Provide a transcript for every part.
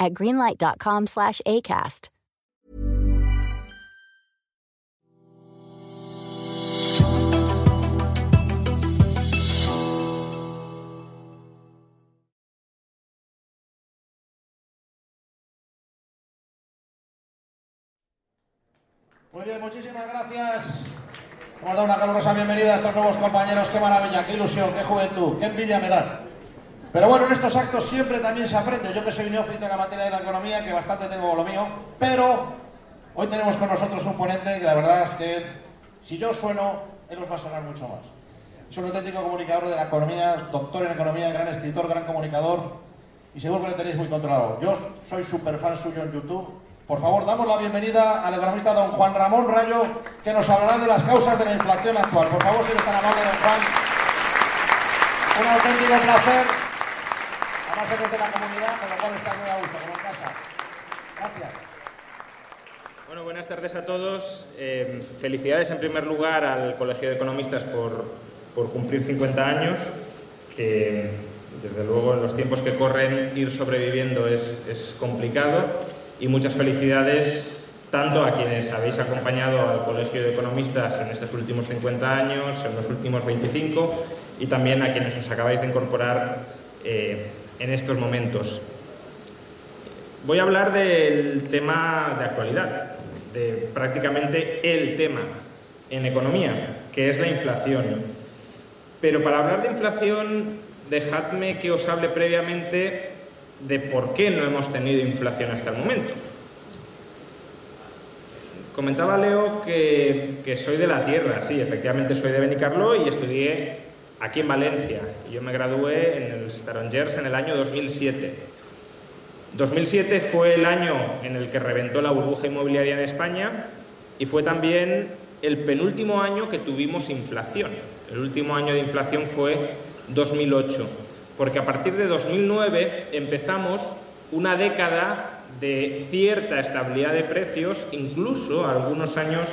at greenlight.com/acast. Muy bien, muchísimas gracias. Hemos dado una calurosa bienvenida a estos nuevos compañeros. Qué maravilla, qué ilusión, qué juventud, qué envidia me dan. Pero bueno, en estos actos siempre también se aprende. Yo que soy neófito en la materia de la economía, que bastante tengo lo mío, pero hoy tenemos con nosotros un ponente que la verdad es que si yo sueno, él os va a sonar mucho más. Es un auténtico comunicador de la economía, doctor en economía, gran escritor, gran comunicador y seguro que le tenéis muy controlado. Yo soy súper fan suyo en YouTube por favor, damos la bienvenida al economista don Juan Ramón Rayo, que nos hablará de las causas de la inflación actual. Por favor, si eres tan amable, don Juan. Un auténtico placer. Además, eres de la comunidad, con lo cual está muy a gusto, como en casa. Gracias. Bueno, buenas tardes a todos. Eh, felicidades en primer lugar al Colegio de Economistas por, por cumplir 50 años, que desde luego en los tiempos que corren ir sobreviviendo es, es complicado y muchas felicidades tanto a quienes habéis acompañado al Colegio de Economistas en estos últimos 50 años, en los últimos 25 y también a quienes os acabáis de incorporar eh, en estos momentos. Voy a hablar del tema de actualidad, de prácticamente el tema en economía, que es la inflación. Pero para hablar de inflación, dejadme que os hable previamente de por qué no hemos tenido inflación hasta el momento. Comentaba Leo que, soy de la tierra, sí, efectivamente soy de Benicarló y estudié aquí en Valencia. Yo me gradué en el Starongers en el año 2007. 2007 fue el año en el que reventó la burbuja inmobiliaria en España y fue también el penúltimo año que tuvimos inflación. El último año de inflación fue 2008 porque a partir de 2009 empezamos una década de cierta estabilidad de precios, incluso algunos años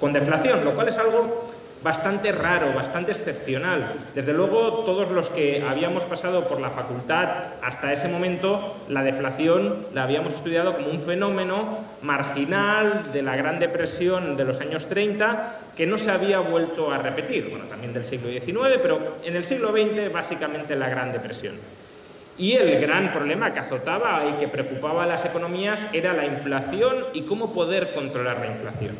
con deflación, lo cual es algo bastante raro, bastante excepcional. Desde luego, todos los que habíamos pasado por la facultad hasta ese momento, la deflación la habíamos estudiado como un fenómeno marginal de la Gran Depresión de los años 30 que no se había vuelto a repetir, bueno, también del siglo XIX, pero en el siglo XX básicamente la Gran Depresión. Y el gran problema que azotaba y que preocupaba a las economías era la inflación y cómo poder controlar la inflación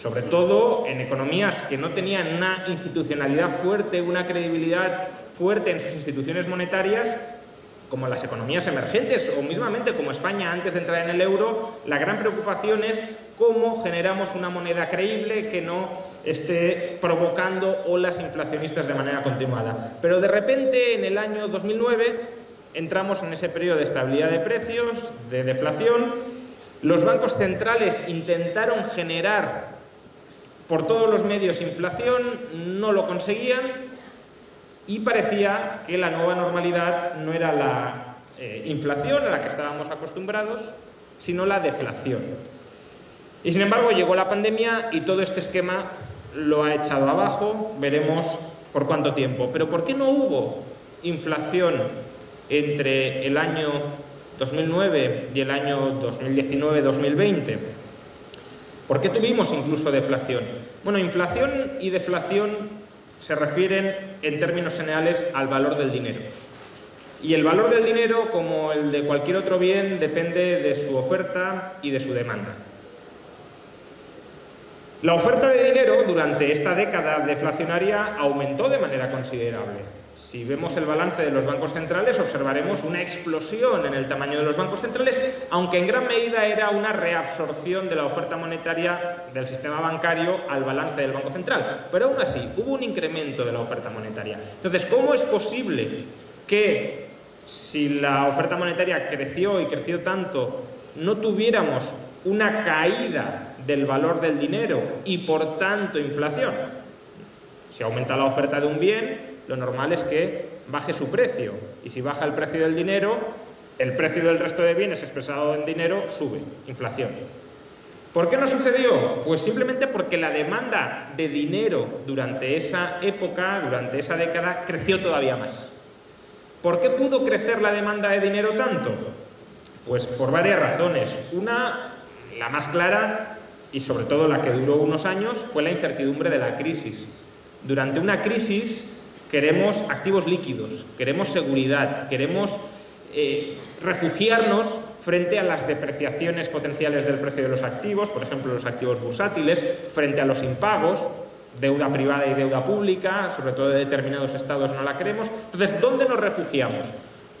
sobre todo en economías que no tenían una institucionalidad fuerte, una credibilidad fuerte en sus instituciones monetarias, como las economías emergentes o mismamente como España antes de entrar en el euro, la gran preocupación es cómo generamos una moneda creíble que no esté provocando olas inflacionistas de manera continuada. Pero de repente, en el año 2009, entramos en ese periodo de estabilidad de precios, de deflación. Los bancos centrales intentaron generar por todos los medios inflación, no lo conseguían y parecía que la nueva normalidad no era la eh, inflación a la que estábamos acostumbrados, sino la deflación. Y sin embargo llegó la pandemia y todo este esquema lo ha echado abajo, veremos por cuánto tiempo. Pero ¿por qué no hubo inflación entre el año 2009 y el año 2019-2020? ¿Por qué tuvimos incluso deflación? Bueno, inflación y deflación se refieren en términos generales al valor del dinero. Y el valor del dinero, como el de cualquier otro bien, depende de su oferta y de su demanda. La oferta de dinero durante esta década deflacionaria aumentó de manera considerable. Si vemos el balance de los bancos centrales, observaremos una explosión en el tamaño de los bancos centrales, aunque en gran medida era una reabsorción de la oferta monetaria del sistema bancario al balance del Banco Central. Pero aún así, hubo un incremento de la oferta monetaria. Entonces, ¿cómo es posible que si la oferta monetaria creció y creció tanto, no tuviéramos una caída del valor del dinero y por tanto inflación. Si aumenta la oferta de un bien, lo normal es que baje su precio. Y si baja el precio del dinero, el precio del resto de bienes expresado en dinero sube, inflación. ¿Por qué no sucedió? Pues simplemente porque la demanda de dinero durante esa época, durante esa década, creció todavía más. ¿Por qué pudo crecer la demanda de dinero tanto? Pues por varias razones. Una, la más clara y sobre todo la que duró unos años, fue la incertidumbre de la crisis. Durante una crisis queremos activos líquidos, queremos seguridad, queremos eh, refugiarnos frente a las depreciaciones potenciales del precio de los activos, por ejemplo los activos bursátiles, frente a los impagos, deuda privada y deuda pública, sobre todo de determinados estados no la queremos. Entonces, ¿dónde nos refugiamos?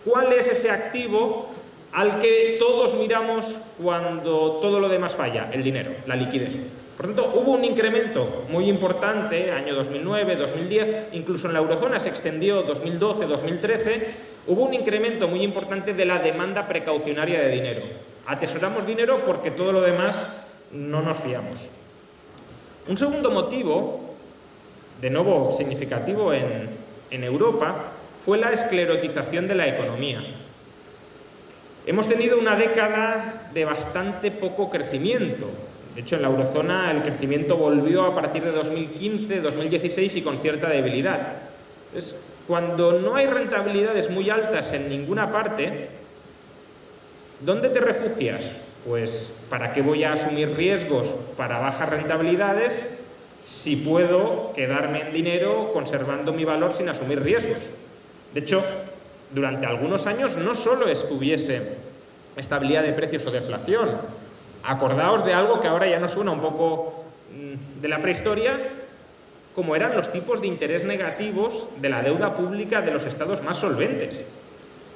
¿Cuál es ese activo al que todos miramos cuando todo lo demás falla? El dinero, la liquidez. Por tanto, hubo un incremento muy importante, año 2009, 2010, incluso en la eurozona se extendió 2012, 2013, hubo un incremento muy importante de la demanda precaucionaria de dinero. Atesoramos dinero porque todo lo demás no nos fiamos. Un segundo motivo, de nuevo significativo en, en Europa, fue la esclerotización de la economía. Hemos tenido una década de bastante poco crecimiento, de hecho, en la eurozona el crecimiento volvió a partir de 2015, 2016 y con cierta debilidad. Entonces, cuando no hay rentabilidades muy altas en ninguna parte, ¿dónde te refugias? Pues, ¿para qué voy a asumir riesgos para bajas rentabilidades si puedo quedarme en dinero conservando mi valor sin asumir riesgos? De hecho, durante algunos años no solo es que hubiese estabilidad de precios o deflación, Acordaos de algo que ahora ya nos suena un poco mm, de la prehistoria, como eran los tipos de interés negativos de la deuda pública de los estados más solventes.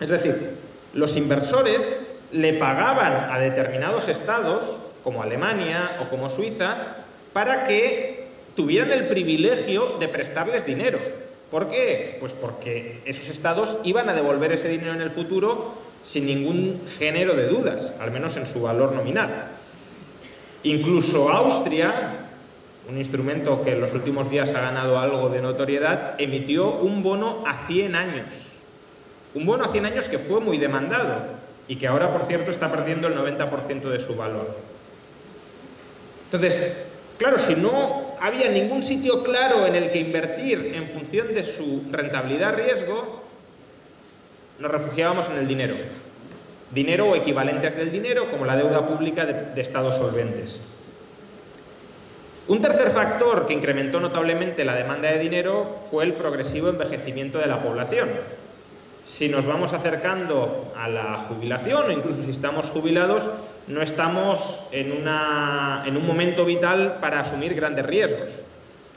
Es decir, los inversores le pagaban a determinados estados, como Alemania o como Suiza, para que tuvieran el privilegio de prestarles dinero. ¿Por qué? Pues porque esos estados iban a devolver ese dinero en el futuro sin ningún género de dudas, al menos en su valor nominal. Incluso Austria, un instrumento que en los últimos días ha ganado algo de notoriedad, emitió un bono a 100 años. Un bono a 100 años que fue muy demandado y que ahora, por cierto, está perdiendo el 90% de su valor. Entonces, claro, si no había ningún sitio claro en el que invertir en función de su rentabilidad-riesgo, nos refugiábamos en el dinero. Dinero o equivalentes del dinero, como la deuda pública de, estados solventes. Un tercer factor que incrementó notablemente la demanda de dinero fue el progresivo envejecimiento de la población. Si nos vamos acercando a la jubilación o incluso si estamos jubilados, no estamos en, en un momento vital para asumir grandes riesgos.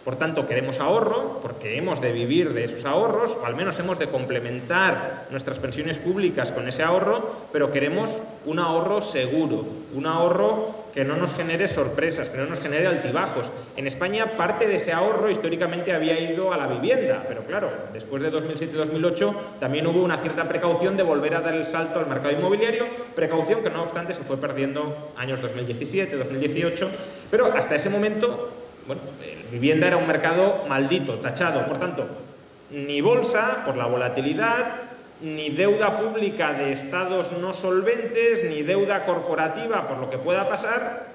Por tanto, queremos ahorro porque hemos de vivir de esos ahorros, o al menos hemos de complementar nuestras pensiones públicas con ese ahorro, pero queremos un ahorro seguro, un ahorro que no nos genere sorpresas, que no nos genere altibajos. En España parte de ese ahorro históricamente había ido a la vivienda, pero claro, después de 2007-2008 también hubo una cierta precaución de volver a dar el salto al mercado inmobiliario, precaución que no obstante se fue perdiendo años 2017, 2018, pero hasta ese momento bueno, vivienda era un mercado maldito, tachado. Por tanto, ni bolsa por la volatilidad, ni deuda pública de estados no solventes, ni deuda corporativa por lo que pueda pasar.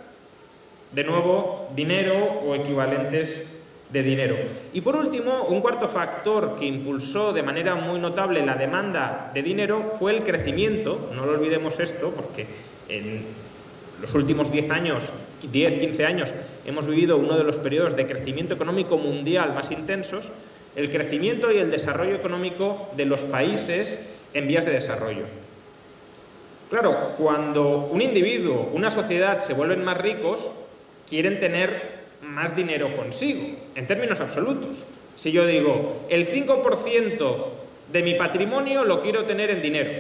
De nuevo, dinero o equivalentes de dinero. Y por último, un cuarto factor que impulsó de manera muy notable la demanda de dinero fue el crecimiento. No lo olvidemos esto, porque en los últimos 10 años, 10, 15 años, hemos vivido uno de los periodos de crecimiento económico mundial más intensos, el crecimiento y el desarrollo económico de los países en vías de desarrollo. Claro, cuando un individuo, una sociedad se vuelven más ricos, quieren tener más dinero consigo, en términos absolutos. Si yo digo, el 5% de mi patrimonio lo quiero tener en dinero,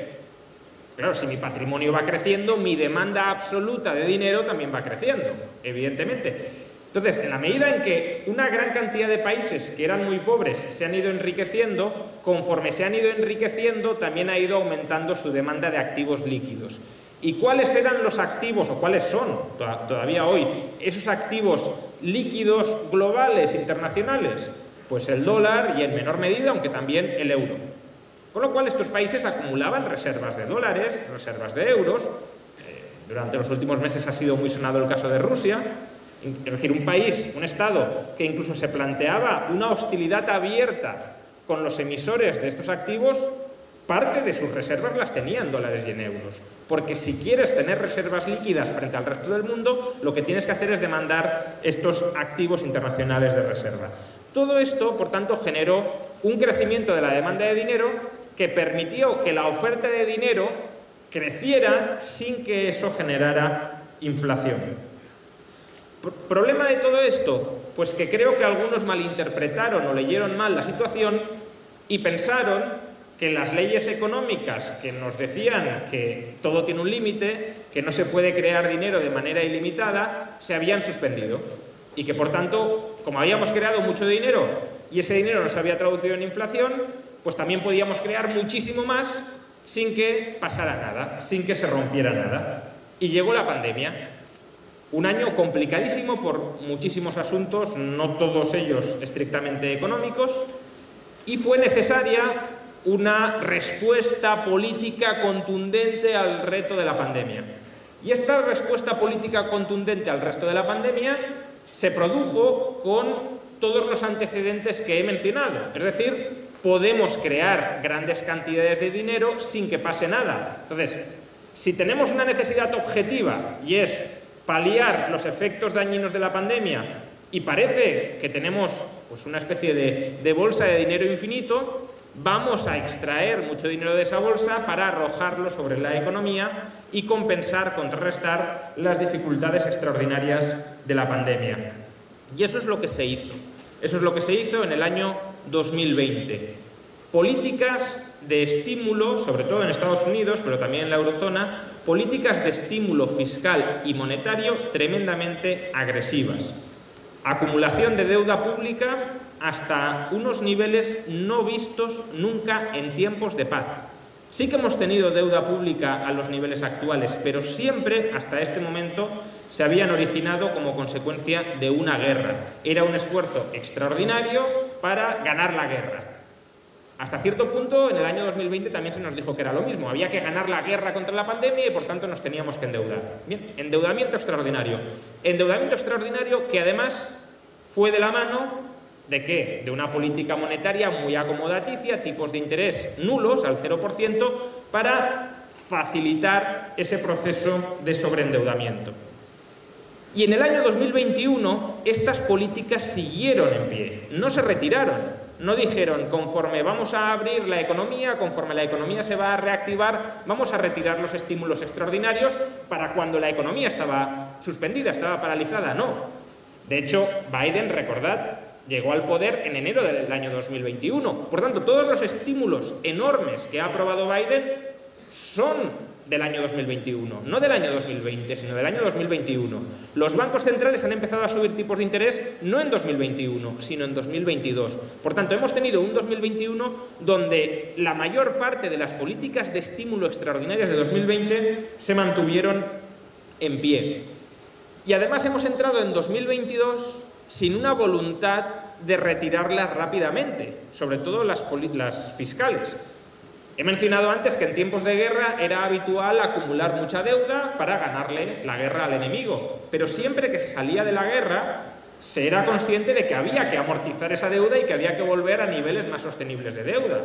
Claro, si mi patrimonio va creciendo, mi demanda absoluta de dinero también va creciendo, evidentemente. Entonces, en la medida en que una gran cantidad de países que eran muy pobres se han ido enriqueciendo, conforme se han ido enriqueciendo, también ha ido aumentando su demanda de activos líquidos. ¿Y cuáles eran los activos, o cuáles son todavía hoy, esos activos líquidos globales, internacionales? Pues el dólar y en menor medida, aunque también el euro. Con lo cual estos países acumulaban reservas de dólares, reservas de euros. Eh, durante los últimos meses ha sido muy sonado el caso de Rusia, es decir, un país, un Estado, que incluso se planteaba una hostilidad abierta con los emisores de estos activos, parte de sus reservas las tenía en dólares y en euros. Porque si quieres tener reservas líquidas frente al resto del mundo, lo que tienes que hacer es demandar estos activos internacionales de reserva. Todo esto, por tanto, generó un crecimiento de la demanda de dinero que permitió que la oferta de dinero creciera sin que eso generara inflación. ¿Problema de todo esto? Pues que creo que algunos malinterpretaron o leyeron mal la situación y pensaron que las leyes económicas que nos decían que todo tiene un límite, que no se puede crear dinero de manera ilimitada, se habían suspendido. Y que por tanto, como habíamos creado mucho dinero y ese dinero no se había traducido en inflación, pues también podíamos crear muchísimo más sin que pasara nada, sin que se rompiera nada. Y llegó la pandemia. Un año complicadísimo por muchísimos asuntos, no todos ellos estrictamente económicos, y fue necesaria una respuesta política contundente al reto de la pandemia. Y esta respuesta política contundente al resto de la pandemia se produjo con todos los antecedentes que he mencionado. Es decir, podemos crear grandes cantidades de dinero sin que pase nada. Entonces, si tenemos una necesidad objetiva y es paliar los efectos dañinos de la pandemia y parece que tenemos pues, una especie de, de bolsa de dinero infinito, vamos a extraer mucho dinero de esa bolsa para arrojarlo sobre la economía y compensar, contrarrestar las dificultades extraordinarias de la pandemia. Y eso es lo que se hizo. Eso es lo que se hizo en el año 2020. Políticas de estímulo, sobre todo en Estados Unidos, pero también en la eurozona, políticas de estímulo fiscal y monetario tremendamente agresivas. Acumulación de deuda pública hasta unos niveles no vistos nunca en tiempos de paz. Sí que hemos tenido deuda pública a los niveles actuales, pero siempre, hasta este momento, se habían originado como consecuencia de una guerra. Era un esfuerzo extraordinario para ganar la guerra. Hasta cierto punto, en el año 2020 también se nos dijo que era lo mismo. Había que ganar la guerra contra la pandemia y por tanto nos teníamos que endeudar. Bien, endeudamiento extraordinario. Endeudamiento extraordinario que además fue de la mano de qué? De una política monetaria muy acomodaticia, tipos de interés nulos al 0%, para facilitar ese proceso de sobreendeudamiento. Y en el año 2021 estas políticas siguieron en pie, no se retiraron. No dijeron, conforme vamos a abrir la economía, conforme la economía se va a reactivar, vamos a retirar los estímulos extraordinarios para cuando la economía estaba suspendida, estaba paralizada. No. De hecho, Biden, recordad, llegó al poder en enero del año 2021. Por tanto, todos los estímulos enormes que ha aprobado Biden son del año 2021, no del año 2020, sino del año 2021. Los bancos centrales han empezado a subir tipos de interés no en 2021, sino en 2022. Por tanto, hemos tenido un 2021 donde la mayor parte de las políticas de estímulo extraordinarias de 2020 se mantuvieron en pie. Y además hemos entrado en 2022 sin una voluntad de retirarlas rápidamente, sobre todo las, las fiscales. He mencionado antes que en tiempos de guerra era habitual acumular mucha deuda para ganarle la guerra al enemigo, pero siempre que se salía de la guerra se era consciente de que había que amortizar esa deuda y que había que volver a niveles más sostenibles de deuda.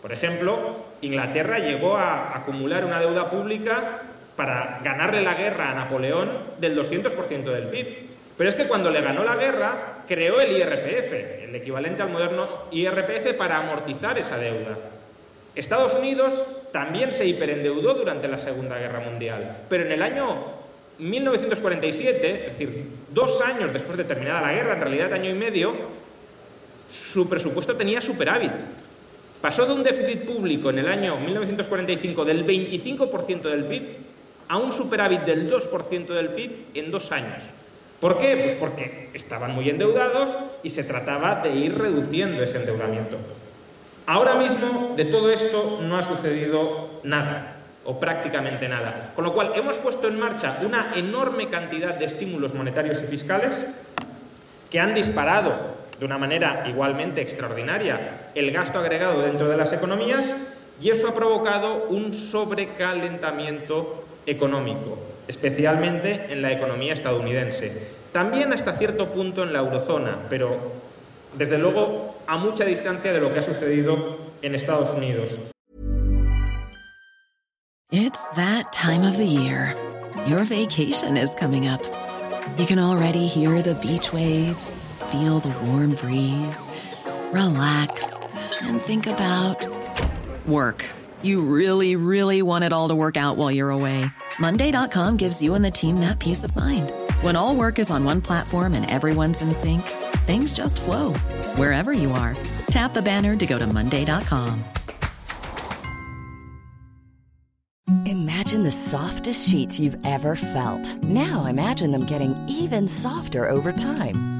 Por ejemplo, Inglaterra llegó a acumular una deuda pública para ganarle la guerra a Napoleón del 200% del PIB. Pero es que cuando le ganó la guerra, creó el IRPF, el equivalente al moderno IRPF, para amortizar esa deuda. Estados Unidos también se hiperendeudó durante la Segunda Guerra Mundial, pero en el año 1947, es decir, dos años después de terminada la guerra, en realidad año y medio, su presupuesto tenía superávit. Pasó de un déficit público en el año 1945 del 25% del PIB a un superávit del 2% del PIB en dos años. ¿Por qué? Pues porque estaban muy endeudados y se trataba de ir reduciendo ese endeudamiento. Ahora mismo de todo esto no ha sucedido nada o prácticamente nada. Con lo cual hemos puesto en marcha una enorme cantidad de estímulos monetarios y fiscales que han disparado de una manera igualmente extraordinaria el gasto agregado dentro de las economías y eso ha provocado un sobrecalentamiento económico, especialmente en la economía estadounidense. También hasta cierto punto en la eurozona, pero desde luego a mucha distancia de lo que ha sucedido en Estados Unidos. It's that time of the year. Your vacation is coming up. You can already hear the beach waves, feel the warm breeze, relax and think about work. You really, really want it all to work out while you're away. Monday.com gives you and the team that peace of mind. When all work is on one platform and everyone's in sync, things just flow wherever you are. Tap the banner to go to Monday.com. Imagine the softest sheets you've ever felt. Now imagine them getting even softer over time.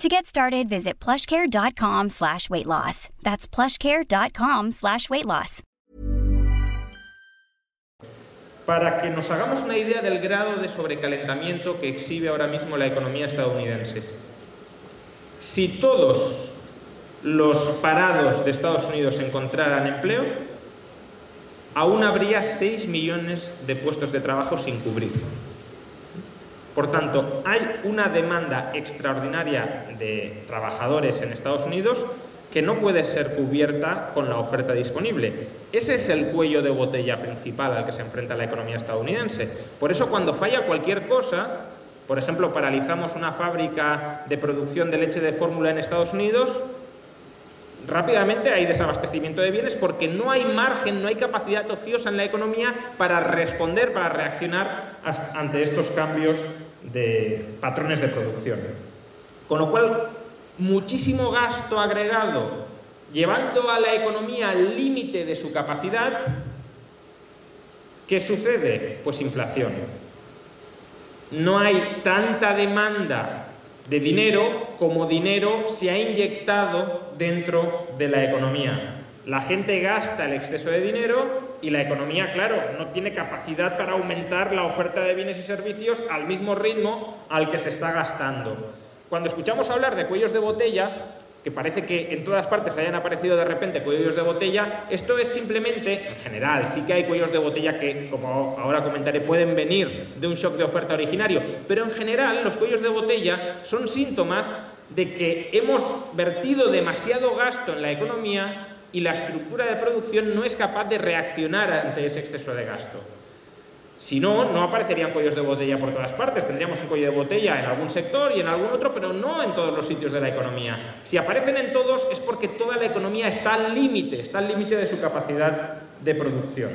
To get started, visit plushcare.com slash weight loss. That's plushcare.com slash weight loss. Para que nos hagamos una idea del grado de sobrecalentamiento que exhibe ahora mismo la economía estadounidense. Si todos los parados de Estados Unidos encontraran empleo, aún habría 6 millones de puestos de trabajo sin cubrir. Por tanto, hay una demanda extraordinaria de trabajadores en Estados Unidos que no puede ser cubierta con la oferta disponible. Ese es el cuello de botella principal al que se enfrenta la economía estadounidense. Por eso cuando falla cualquier cosa, por ejemplo, paralizamos una fábrica de producción de leche de fórmula en Estados Unidos, rápidamente hay desabastecimiento de bienes porque no hay margen, no hay capacidad ociosa en la economía para responder, para reaccionar ante estos cambios de patrones de producción. Con lo cual, muchísimo gasto agregado, llevando a la economía al límite de su capacidad, ¿qué sucede? Pues inflación. No hay tanta demanda de dinero como dinero se ha inyectado dentro de la economía. La gente gasta el exceso de dinero y la economía, claro, no tiene capacidad para aumentar la oferta de bienes y servicios al mismo ritmo al que se está gastando. Cuando escuchamos hablar de cuellos de botella, que parece que en todas partes hayan aparecido de repente cuellos de botella, esto es simplemente, en general, sí que hay cuellos de botella que, como ahora comentaré, pueden venir de un shock de oferta originario, pero en general los cuellos de botella son síntomas de que hemos vertido demasiado gasto en la economía y la estructura de producción no es capaz de reaccionar ante ese exceso de gasto. Si no, no aparecerían cuellos de botella por todas partes. Tendríamos un cuello de botella en algún sector y en algún otro, pero no en todos los sitios de la economía. Si aparecen en todos es porque toda la economía está al límite, está al límite de su capacidad de producción.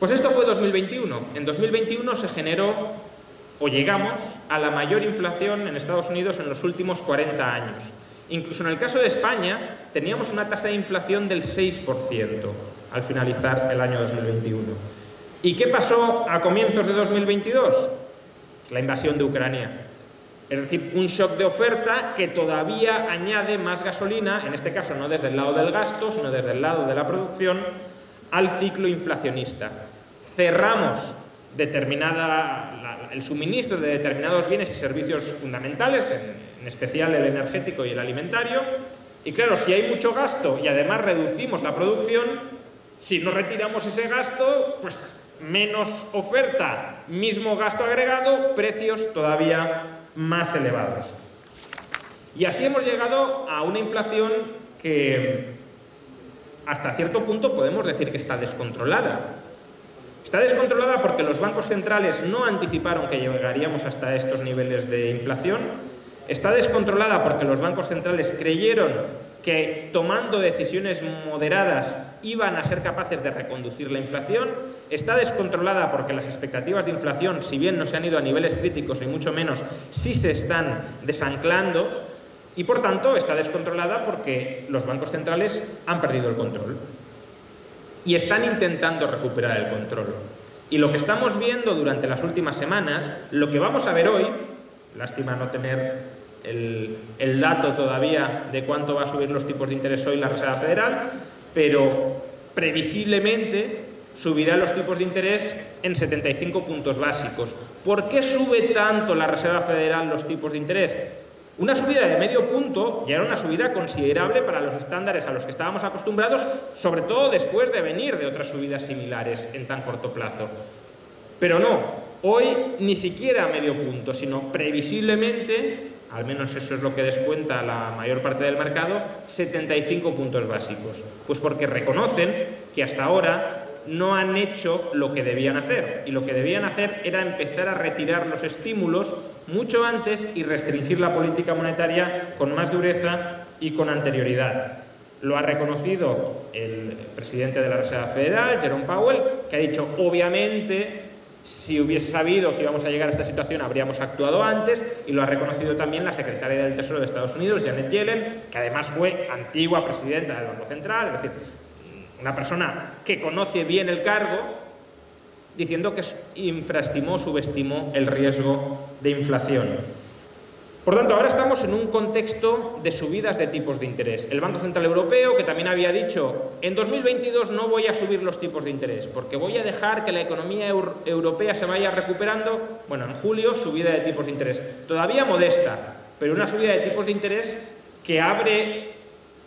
Pues esto fue 2021. En 2021 se generó o llegamos a la mayor inflación en Estados Unidos en los últimos 40 años. Incluso en el caso de España teníamos una tasa de inflación del 6% al finalizar el año 2021. ¿Y qué pasó a comienzos de 2022? La invasión de Ucrania. Es decir, un shock de oferta que todavía añade más gasolina, en este caso no desde el lado del gasto, sino desde el lado de la producción, al ciclo inflacionista. Cerramos determinada, el suministro de determinados bienes y servicios fundamentales, en especial el energético y el alimentario. Y claro, si hay mucho gasto y además reducimos la producción, Si no retiramos ese gasto, pues menos oferta, mismo gasto agregado, precios todavía más elevados. Y así hemos llegado a una inflación que hasta cierto punto podemos decir que está descontrolada. Está descontrolada porque los bancos centrales no anticiparon que llegaríamos hasta estos niveles de inflación. Está descontrolada porque los bancos centrales creyeron que tomando decisiones moderadas iban a ser capaces de reconducir la inflación. Está descontrolada porque las expectativas de inflación, si bien no se han ido a niveles críticos y mucho menos, sí se están desanclando. Y por tanto está descontrolada porque los bancos centrales han perdido el control y están intentando recuperar el control. Y lo que estamos viendo durante las últimas semanas, lo que vamos a ver hoy, lástima no tener el, dato todavía de cuánto va a subir los tipos de interés hoy la Reserva Federal, pero previsiblemente subirá los tipos de interés en 75 puntos básicos. ¿Por qué sube tanto la Reserva Federal los tipos de interés? Una subida de medio punto ya era una subida considerable para los estándares a los que estábamos acostumbrados, sobre todo después de venir de otras subidas similares en tan corto plazo. Pero no, hoy ni siquiera medio punto, sino previsiblemente, al menos eso es lo que descuenta la mayor parte del mercado, 75 puntos básicos. Pues porque reconocen que hasta ahora no han hecho lo que debían hacer. Y lo que debían hacer era empezar a retirar los estímulos mucho antes y restringir la política monetaria con más dureza y con anterioridad. Lo ha reconocido el presidente de la Reserva Federal, Jerome Powell, que ha dicho, obviamente, si hubiese sabido que íbamos a llegar a esta situación, habríamos actuado antes, y lo ha reconocido también la secretaria del Tesoro de Estados Unidos, Janet Yellen, que además fue antigua presidenta del Banco Central, es decir, una persona que conoce bien el cargo, diciendo que infraestimó, subestimó el riesgo de inflación. Por tanto, ahora estamos en un contexto de subidas de tipos de interés. El Banco Central Europeo, que también había dicho, en 2022 no voy a subir los tipos de interés, porque voy a dejar que la economía europea se vaya recuperando, bueno, en julio subida de tipos de interés, todavía modesta, pero una subida de tipos de interés que abre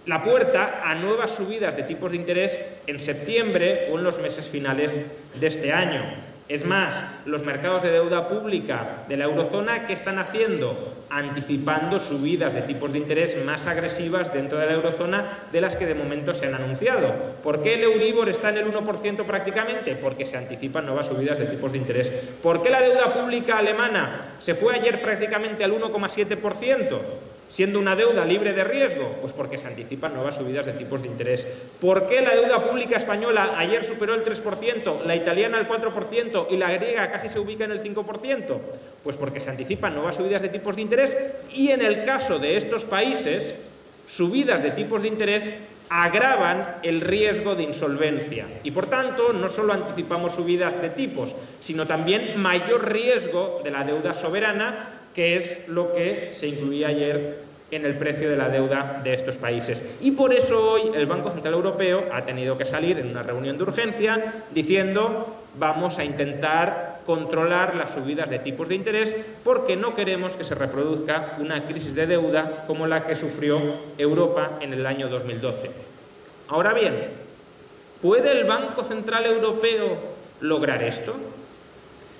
la puerta a nuevas subidas de tipos de interés en septiembre o en los meses finales de este año. Es más, los mercados de deuda pública de la eurozona, ¿qué están haciendo? Anticipando subidas de tipos de interés más agresivas dentro de la eurozona de las que de momento se han anunciado. ¿Por qué el Euribor está en el 1% prácticamente? Porque se anticipan nuevas subidas de tipos de interés. ¿Por qué la deuda pública alemana se fue ayer prácticamente al 1,7%? Siendo una deuda libre de riesgo? Pues porque se anticipan nuevas subidas de tipos de interés. ¿Por qué la deuda pública española ayer superó el 3%, la italiana el 4% y la griega casi se ubica en el 5%? Pues porque se anticipan nuevas subidas de tipos de interés y en el caso de estos países, subidas de tipos de interés agravan el riesgo de insolvencia y por tanto no solo anticipamos subidas de tipos, sino también mayor riesgo de la deuda soberana que es lo que se incluía ayer en el precio de la deuda de estos países. Y por eso hoy el Banco Central Europeo ha tenido que salir en una reunión de urgencia diciendo vamos a intentar controlar las subidas de tipos de interés porque no queremos que se reproduzca una crisis de deuda como la que sufrió Europa en el año 2012. Ahora bien, ¿puede el Banco Central Europeo lograr esto?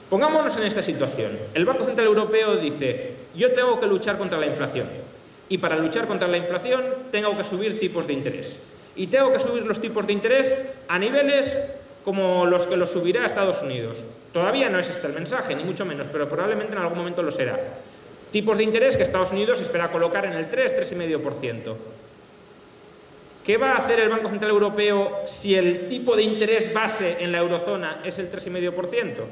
Pongámonos en esta situación. El Banco Central Europeo dice, yo tengo que luchar contra la inflación. Y para luchar contra la inflación tengo que subir tipos de interés. Y tengo que subir los tipos de interés a niveles como los que los subirá Estados Unidos. Todavía no es este el mensaje, ni mucho menos, pero probablemente en algún momento lo será. Tipos de interés que Estados Unidos espera colocar en el 3, 3,5%. ¿Qué va a hacer el Banco Central Europeo si el tipo de interés base en la eurozona es el 3,5%?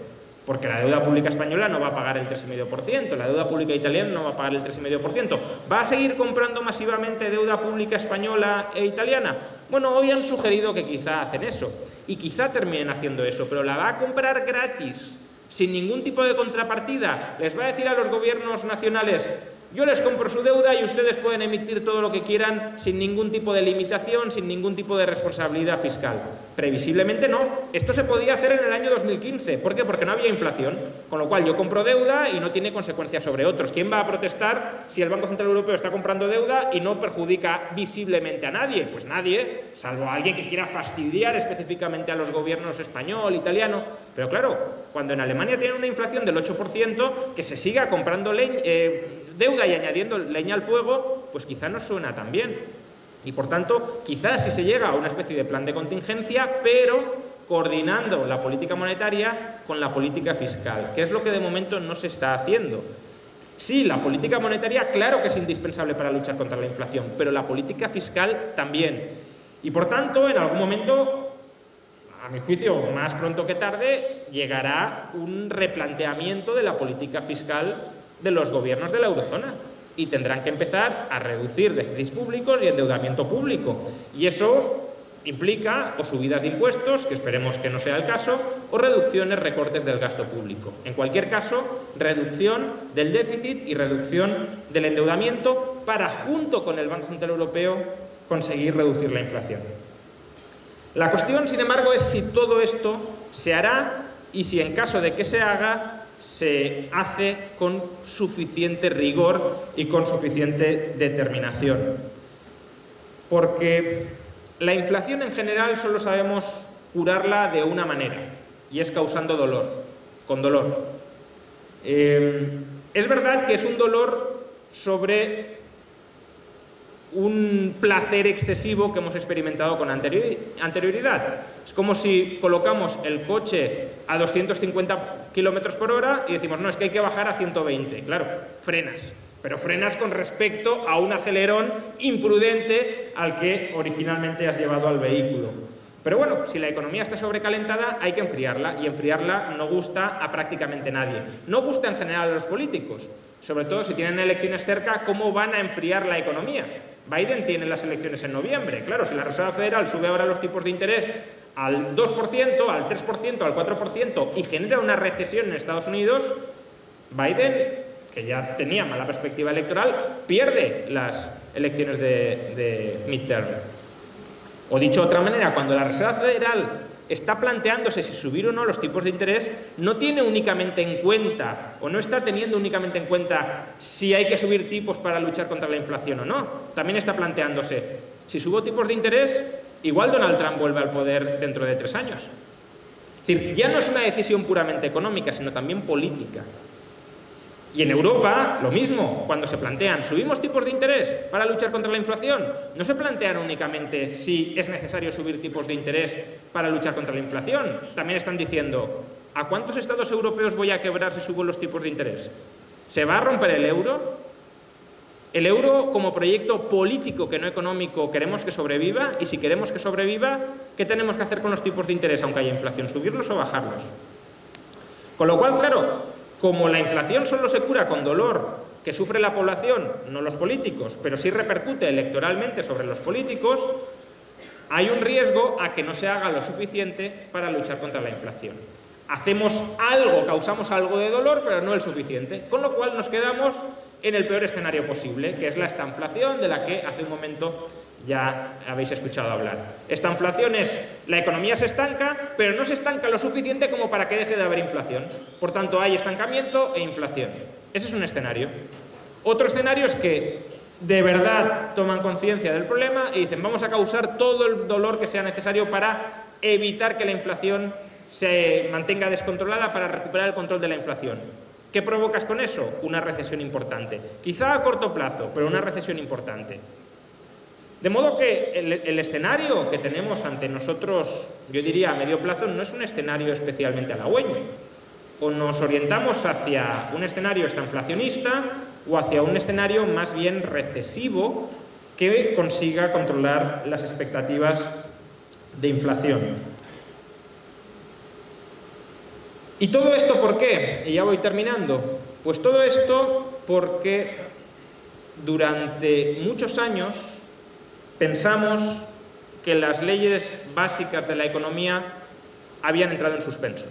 Porque la deuda pública española no va a pagar el 3,5%, la deuda pública italiana no va a pagar el 3,5%. ¿Va a seguir comprando masivamente deuda pública española e italiana? Bueno, hoy han sugerido que quizá hacen eso, y quizá terminen haciendo eso, pero la va a comprar gratis, sin ningún tipo de contrapartida. Les va a decir a los gobiernos nacionales, yo les compro su deuda y ustedes pueden emitir todo lo que quieran sin ningún tipo de limitación, sin ningún tipo de responsabilidad fiscal. Previsiblemente no. Esto se podía hacer en el año 2015. ¿Por qué? Porque no había inflación. Con lo cual yo compro deuda y no tiene consecuencias sobre otros. ¿Quién va a protestar si el Banco Central Europeo está comprando deuda y no perjudica visiblemente a nadie? Pues nadie, salvo a alguien que quiera fastidiar específicamente a los gobiernos español, italiano. Pero claro, cuando en Alemania tienen una inflación del 8%, que se siga comprando eh, deuda y añadiendo leña al fuego, pues quizá no suena tan bien. Y por tanto, quizás si se llega a una especie de plan de contingencia, pero coordinando la política monetaria con la política fiscal, que es lo que de momento no se está haciendo. Sí, la política monetaria claro que es indispensable para luchar contra la inflación, pero la política fiscal también. Y por tanto, en algún momento, a mi juicio, más pronto que tarde, llegará un replanteamiento de la política fiscal de los gobiernos de la eurozona y tendrán que empezar a reducir déficits públicos y endeudamiento público. Y eso implica o subidas de impuestos, que esperemos que no sea el caso, o reducciones, recortes del gasto público. En cualquier caso, reducción del déficit y reducción del endeudamiento para, junto con el Banco Central Europeo, conseguir reducir la inflación. La cuestión, sin embargo, es si todo esto se hará y si en caso de que se haga, se hace con suficiente rigor y con suficiente determinación. Porque la inflación en general solo sabemos curarla de una manera, y es causando dolor, con dolor. Eh, es verdad que es un dolor sobre un placer excesivo que hemos experimentado con anterioridad. Es como si colocamos el coche a 250 kilómetros por hora y decimos, no, es que hay que bajar a 120. Claro, frenas, pero frenas con respecto a un acelerón imprudente al que originalmente has llevado al vehículo. Pero bueno, si la economía está sobrecalentada, hay que enfriarla, y enfriarla no gusta a prácticamente nadie. No gusta en general a los políticos, sobre todo si tienen elecciones cerca, ¿cómo van a enfriar la economía? Biden tiene las elecciones en noviembre. Claro, si la Reserva Federal sube ahora los tipos de interés al 2%, al 3%, al 4% y genera una recesión en Estados Unidos, Biden, que ya tenía mala perspectiva electoral, pierde las elecciones de, de midterm. O dicho de otra manera, cuando la Reserva Federal está planteándose si subir o no los tipos de interés, no tiene únicamente en cuenta, o no está teniendo únicamente en cuenta si hay que subir tipos para luchar contra la inflación o no. También está planteándose, si subo tipos de interés, igual Donald Trump vuelve al poder dentro de tres años. Es decir, ya no es una decisión puramente económica, sino también política. Y en Europa, lo mismo, cuando se plantean, ¿subimos tipos de interés para luchar contra la inflación? No se plantean únicamente si es necesario subir tipos de interés para luchar contra la inflación. También están diciendo, ¿a cuántos estados europeos voy a quebrar si subo los tipos de interés? ¿Se va a romper el euro? El euro como proyecto político que no económico queremos que sobreviva y si queremos que sobreviva, ¿qué tenemos que hacer con los tipos de interés aunque haya inflación? ¿Subirlos o bajarlos? Con lo cual, claro, como la inflación solo se cura con dolor que sufre la población, no los políticos, pero sí repercute electoralmente sobre los políticos, hay un riesgo a que no se haga lo suficiente para luchar contra la inflación. Hacemos algo, causamos algo de dolor, pero no el suficiente, con lo cual nos quedamos en el peor escenario posible, que es la estanflación de la que hace un momento ya habéis escuchado hablar. Esta inflación es, la economía se estanca, pero no se estanca lo suficiente como para que deje de haber inflación. Por tanto, hay estancamiento e inflación. Ese es un escenario. Otro escenario es que de verdad toman conciencia del problema y dicen vamos a causar todo el dolor que sea necesario para evitar que la inflación se mantenga descontrolada, para recuperar el control de la inflación. ¿Qué provocas con eso? Una recesión importante. Quizá a corto plazo, pero una recesión importante. De modo que el, escenario que tenemos ante nosotros, yo diría a medio plazo, no es un escenario especialmente halagüeño. O nos orientamos hacia un escenario estanflacionista o hacia un escenario más bien recesivo que consiga controlar las expectativas de inflación. ¿Y todo esto por qué? Y ya voy terminando. Pues todo esto porque durante muchos años pensamos que las leyes básicas de la economía habían entrado en suspenso.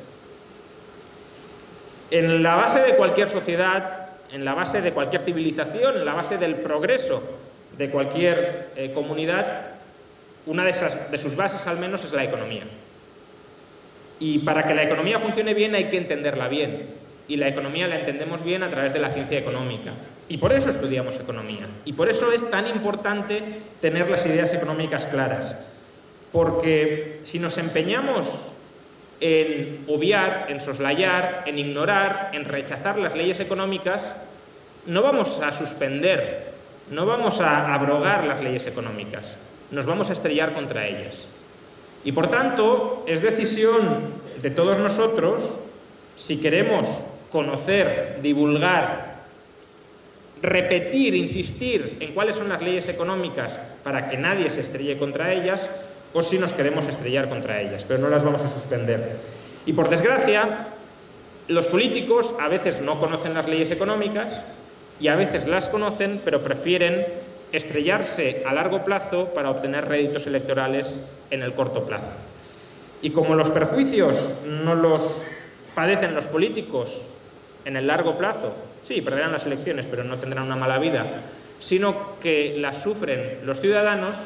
En la base de cualquier sociedad, en la base de cualquier civilización, en la base del progreso de cualquier eh, comunidad, una de, esas, de sus bases al menos es la economía. Y para que la economía funcione bien hay que entenderla bien. Y la economía la entendemos bien a través de la ciencia económica. Y por eso estudiamos economía. Y por eso es tan importante tener las ideas económicas claras. Porque si nos empeñamos en obviar, en soslayar, en ignorar, en rechazar las leyes económicas, no vamos a suspender, no vamos a abrogar las leyes económicas, nos vamos a estrellar contra ellas. Y por tanto, es decisión de todos nosotros, si queremos conocer, divulgar, repetir, insistir en cuáles son las leyes económicas para que nadie se estrelle contra ellas, o si nos queremos estrellar contra ellas, pero no las vamos a suspender. Y por desgracia, los políticos a veces no conocen las leyes económicas y a veces las conocen, pero prefieren estrellarse a largo plazo para obtener réditos electorales en el corto plazo. Y como los perjuicios no los padecen los políticos en el largo plazo, sí, perderán las elecciones, pero no tendrán una mala vida, sino que las sufren los ciudadanos,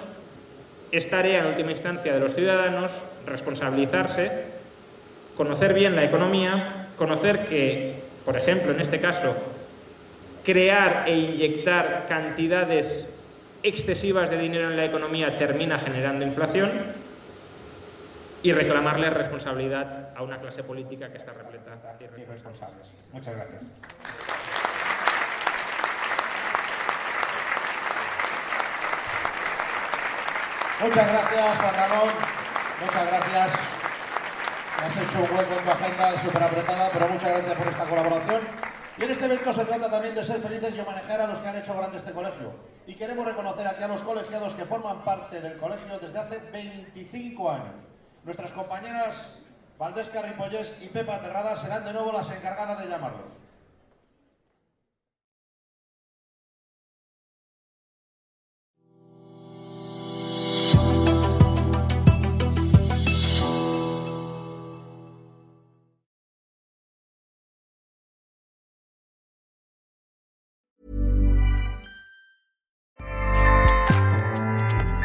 es tarea en última instancia de los ciudadanos responsabilizarse, conocer bien la economía, conocer que, por ejemplo, en este caso, crear e inyectar cantidades excesivas de dinero en la economía termina generando inflación y reclamarle responsabilidad a una clase política que está repleta de irresponsables. Muchas gracias. Muchas gracias, Juan Ramón. Muchas gracias. Has hecho un hueco en tu agenda súper apretada, pero muchas gracias por esta colaboración. Y en este evento se trata también de ser felices y homenajear a los que han hecho grande este colegio. Y queremos reconocer aquí a los colegiados que forman parte del colegio desde hace 25 años. Nuestras compañeras Valdés Carripollés y Pepa Terrada serán de nuevo las encargadas de llamarlos.